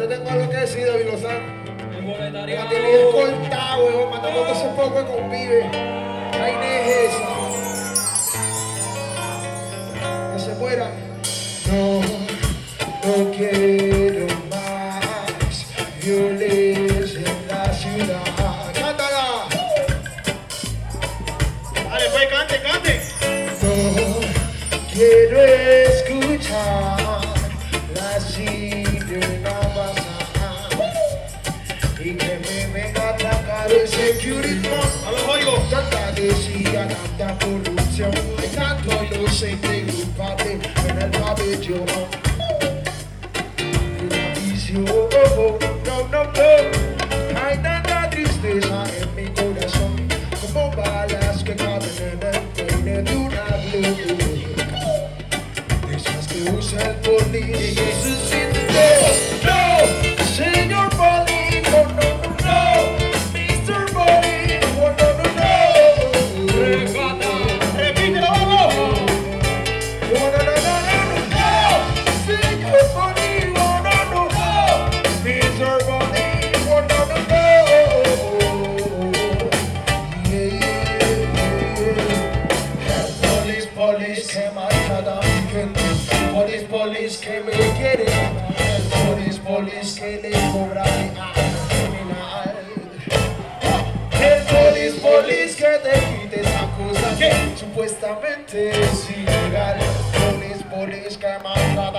te tengo algo que decir, David Lozano. El Me boletariado. tiene escoltado, weón. Matando todo ese poco que convive. La Inés es esa. Que se muera. No, no quiero Tanta decía, tanta corrupción Hay tanto inocente y culpable en el pabellón Y la visión, no, no, no. Hay tanta tristeza en mi corazón Como balas que caben en el peine de una blue de esas que usa el poli Police, que. Police, police, que me quieren. Police, police, que le cobran a criminal. El police, police, que te quite esa cosa que supuestamente es ilegal. Police, police, que maltratan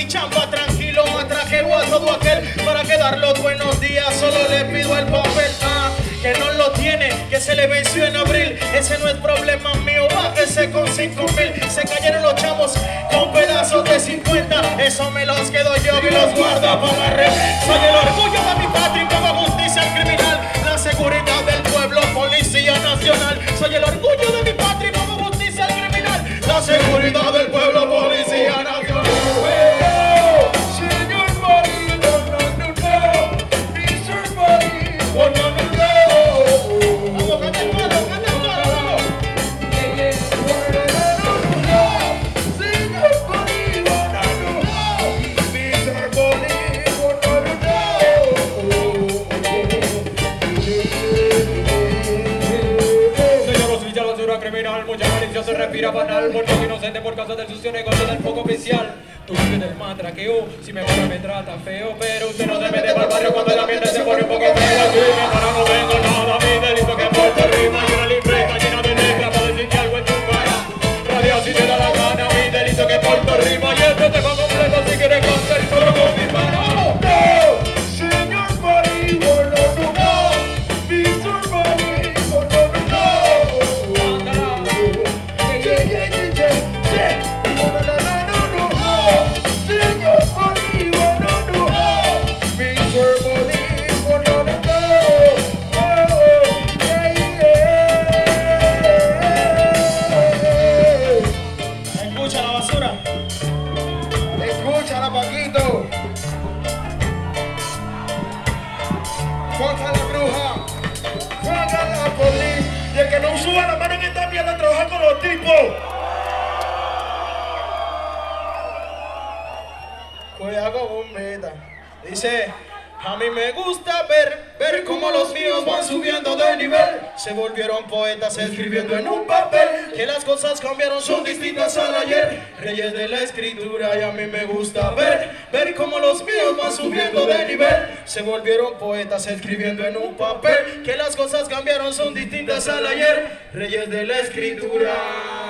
mi chamba tranquilo, atrajeo a todo aquel para que dar los buenos días. Solo le pido el papel ah, que no lo tiene, que se le venció en abril. Ese no es problema mío, bájese con cinco mil. Se cayeron los chavos con pedazos de 50. Eso me los quedo yo y los guardo para. Soy el orgullo se respira banal, muerto inocente por causa del sucio negocio del foco oficial. Tú vives del matraqueo, si me mata me trata feo, pero usted no se mete para el barrio cuando el ambiente se pone un poco feo. Basura. Escúchala, Paquito. Fuck a la bruja. Fuck a la police. Y el que no suba la mano en esta mierda a trabajar con los tipos. Cuidado con meta. Dice, a mí me gusta ver, ver cómo los míos van subiendo de nivel. Se volvieron poetas escribiendo en un papel que las cosas cambiaron, son distintas al ayer. Reyes de la escritura y a mí me gusta ver, ver cómo los míos van subiendo de nivel. Se volvieron poetas escribiendo en un papel que las cosas cambiaron, son distintas al ayer. Reyes de la escritura.